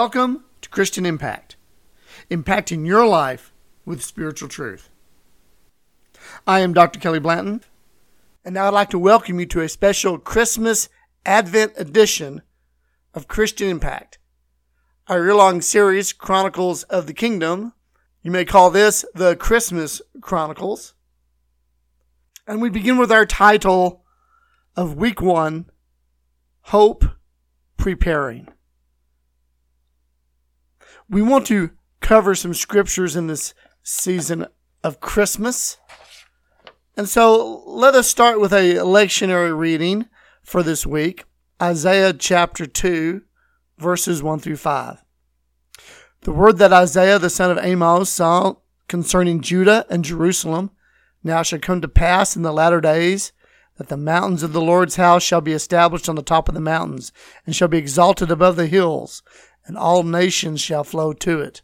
Welcome to Christian Impact, impacting your life with spiritual truth. I am Dr. Kelly Blanton, and now I'd like to welcome you to a special Christmas Advent edition of Christian Impact, our year long series, Chronicles of the Kingdom. You may call this the Christmas Chronicles. And we begin with our title of week one Hope Preparing. We want to cover some scriptures in this season of Christmas. And so let us start with a lectionary reading for this week Isaiah chapter 2, verses 1 through 5. The word that Isaiah the son of Amos saw concerning Judah and Jerusalem now shall come to pass in the latter days that the mountains of the Lord's house shall be established on the top of the mountains, and shall be exalted above the hills, and all nations shall flow to it.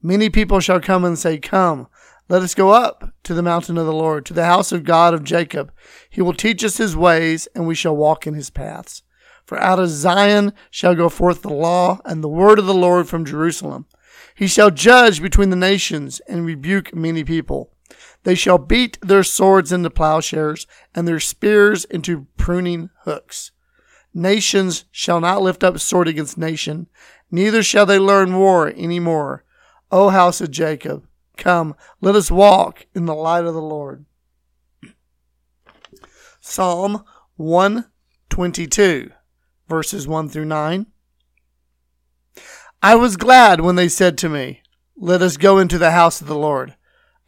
Many people shall come and say, Come, let us go up to the mountain of the Lord, to the house of God of Jacob. He will teach us his ways, and we shall walk in his paths. For out of Zion shall go forth the law and the word of the Lord from Jerusalem. He shall judge between the nations and rebuke many people. They shall beat their swords into plowshares and their spears into pruning hooks. Nations shall not lift up sword against nation, neither shall they learn war any more. O house of Jacob, come, let us walk in the light of the Lord. Psalm 122, verses 1 through 9. I was glad when they said to me, Let us go into the house of the Lord.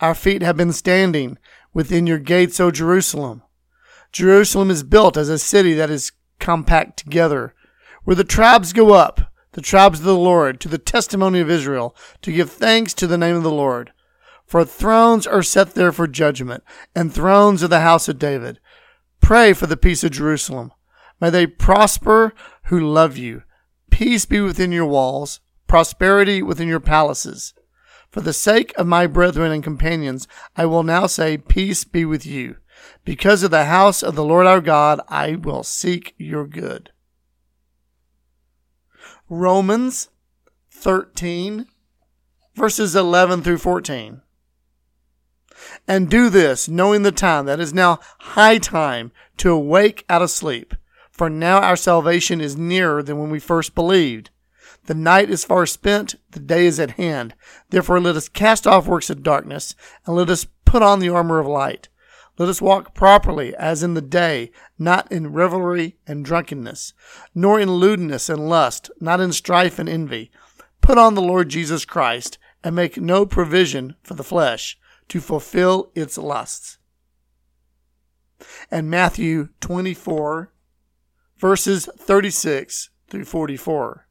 Our feet have been standing within your gates, O Jerusalem. Jerusalem is built as a city that is compact together, where the tribes go up, the tribes of the Lord, to the testimony of Israel, to give thanks to the name of the Lord. For thrones are set there for judgment, and thrones of the house of David. Pray for the peace of Jerusalem. May they prosper who love you. Peace be within your walls, prosperity within your palaces. For the sake of my brethren and companions, I will now say, Peace be with you. Because of the house of the Lord our God, I will seek your good. Romans 13, verses 11 through 14. And do this, knowing the time that is now high time to awake out of sleep. For now our salvation is nearer than when we first believed. The night is far spent, the day is at hand. Therefore, let us cast off works of darkness, and let us put on the armor of light. Let us walk properly as in the day, not in revelry and drunkenness, nor in lewdness and lust, not in strife and envy. Put on the Lord Jesus Christ, and make no provision for the flesh to fulfill its lusts. And Matthew 24, verses 36 through 44.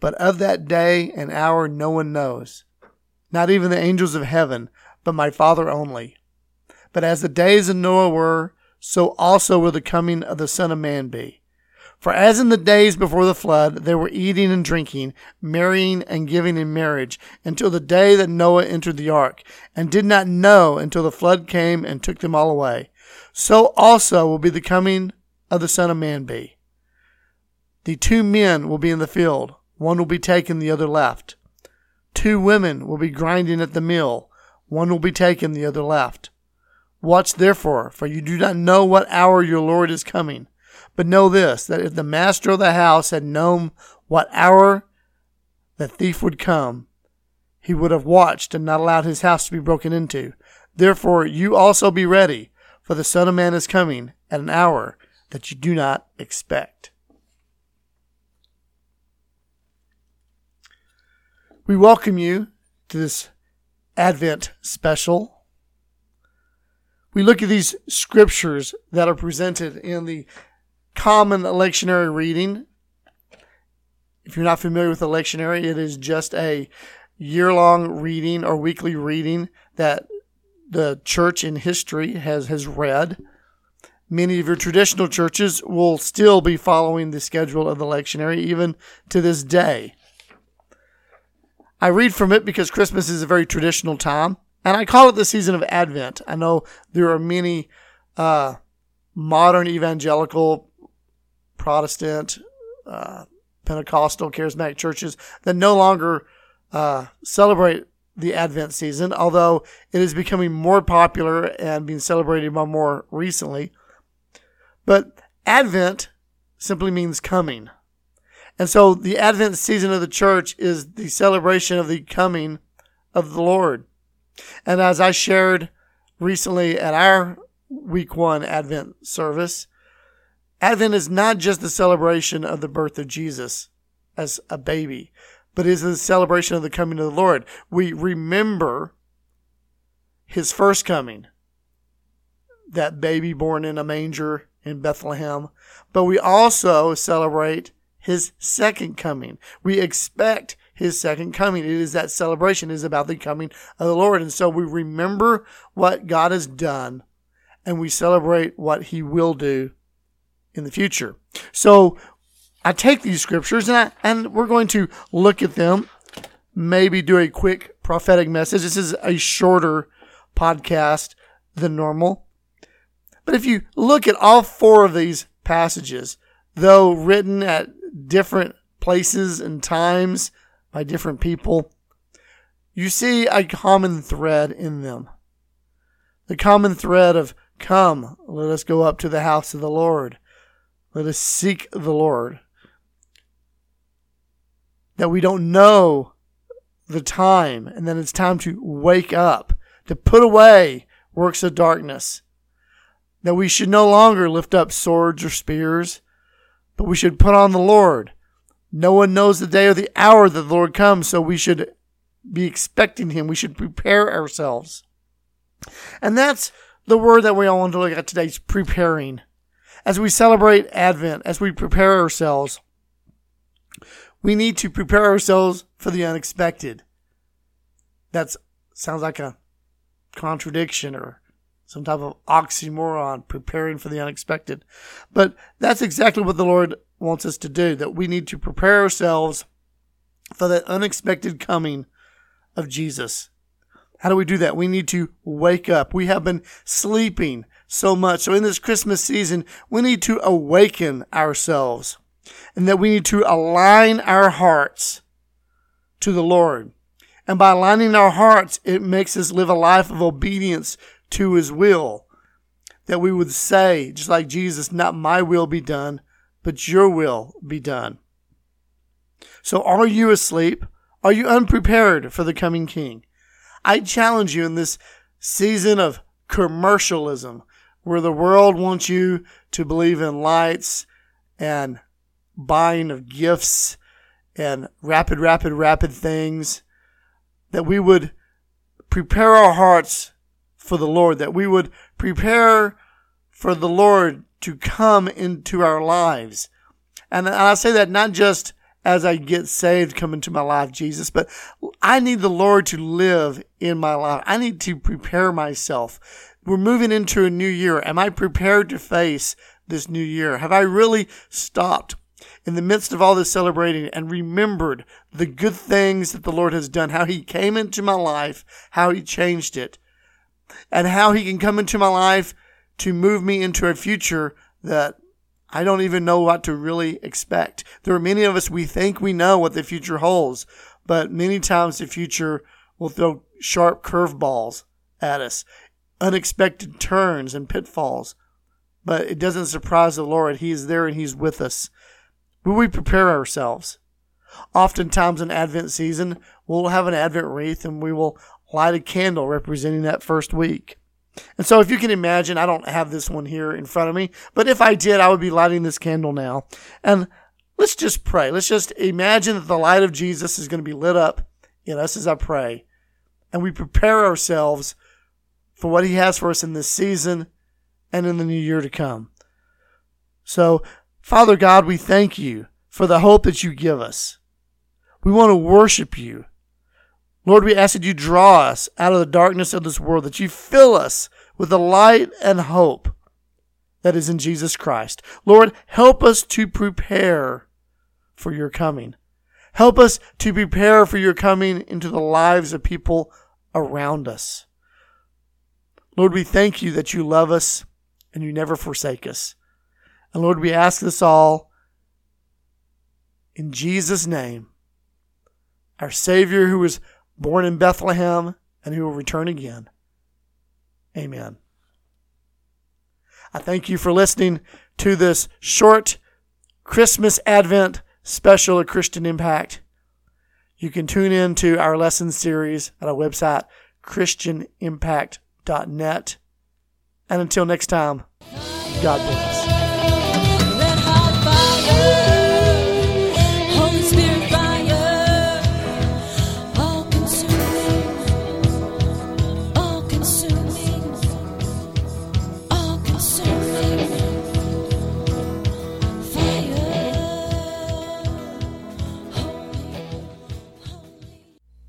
But of that day and hour no one knows, not even the angels of heaven, but my Father only. But as the days of Noah were, so also will the coming of the Son of Man be. For as in the days before the flood, they were eating and drinking, marrying and giving in marriage, until the day that Noah entered the ark, and did not know until the flood came and took them all away. So also will be the coming of the Son of Man be. The two men will be in the field one will be taken, the other left. Two women will be grinding at the mill, one will be taken, the other left. Watch therefore, for you do not know what hour your Lord is coming. But know this, that if the master of the house had known what hour the thief would come, he would have watched and not allowed his house to be broken into. Therefore, you also be ready, for the Son of Man is coming at an hour that you do not expect. We welcome you to this Advent special. We look at these scriptures that are presented in the common lectionary reading. If you're not familiar with the lectionary, it is just a year long reading or weekly reading that the church in history has, has read. Many of your traditional churches will still be following the schedule of the lectionary even to this day. I read from it because Christmas is a very traditional time, and I call it the season of Advent. I know there are many uh, modern evangelical, Protestant, uh, Pentecostal, charismatic churches that no longer uh, celebrate the Advent season, although it is becoming more popular and being celebrated more recently. But Advent simply means coming. And so the Advent season of the church is the celebration of the coming of the Lord. And as I shared recently at our week one Advent service, Advent is not just the celebration of the birth of Jesus as a baby, but is the celebration of the coming of the Lord. We remember his first coming, that baby born in a manger in Bethlehem, but we also celebrate his second coming. We expect his second coming. It is that celebration it is about the coming of the Lord. And so we remember what God has done and we celebrate what he will do in the future. So I take these scriptures and I, and we're going to look at them, maybe do a quick prophetic message. This is a shorter podcast than normal. But if you look at all four of these passages, though written at different places and times by different people, you see a common thread in them. The common thread of come, let us go up to the house of the Lord. Let us seek the Lord. That we don't know the time, and then it's time to wake up, to put away works of darkness. That we should no longer lift up swords or spears, but we should put on the Lord. No one knows the day or the hour that the Lord comes, so we should be expecting Him. We should prepare ourselves. And that's the word that we all want to look at today is preparing as we celebrate Advent, as we prepare ourselves, we need to prepare ourselves for the unexpected. That sounds like a contradiction or some type of oxymoron, preparing for the unexpected. But that's exactly what the Lord wants us to do, that we need to prepare ourselves for that unexpected coming of Jesus. How do we do that? We need to wake up. We have been sleeping so much. So in this Christmas season, we need to awaken ourselves and that we need to align our hearts to the Lord. And by aligning our hearts, it makes us live a life of obedience to his will. That we would say, just like Jesus, not my will be done, but your will be done. So are you asleep? Are you unprepared for the coming king? I challenge you in this season of commercialism, where the world wants you to believe in lights and buying of gifts and rapid, rapid, rapid things, that we would prepare our hearts for the Lord, that we would prepare for the Lord to come into our lives. And I say that not just as I get saved, come into my life, Jesus, but I need the Lord to live in my life. I need to prepare myself we're moving into a new year. Am I prepared to face this new year? Have I really stopped in the midst of all this celebrating and remembered the good things that the Lord has done, how He came into my life, how He changed it, and how He can come into my life to move me into a future that I don't even know what to really expect. There are many of us, we think we know what the future holds, but many times the future will throw sharp curveballs at us unexpected turns and pitfalls. But it doesn't surprise the Lord. He is there and He's with us. Will we prepare ourselves? Oftentimes in Advent season, we'll have an Advent wreath and we will light a candle representing that first week. And so if you can imagine, I don't have this one here in front of me, but if I did, I would be lighting this candle now. And let's just pray. Let's just imagine that the light of Jesus is going to be lit up in us as I pray. And we prepare ourselves for what He has for us in this season and in the new year to come. So, Father God, we thank you for the hope that you give us. We want to worship you. Lord, we ask that you draw us out of the darkness of this world, that you fill us with the light and hope that is in Jesus Christ. Lord, help us to prepare for your coming. Help us to prepare for your coming into the lives of people around us. Lord, we thank you that you love us and you never forsake us. And Lord, we ask this all In Jesus' name, our Savior who was born in Bethlehem and who will return again. Amen. I thank you for listening to this short Christmas Advent special of Christian Impact. You can tune in to our lesson series at our website, christianimpact.net. And until next time, God bless.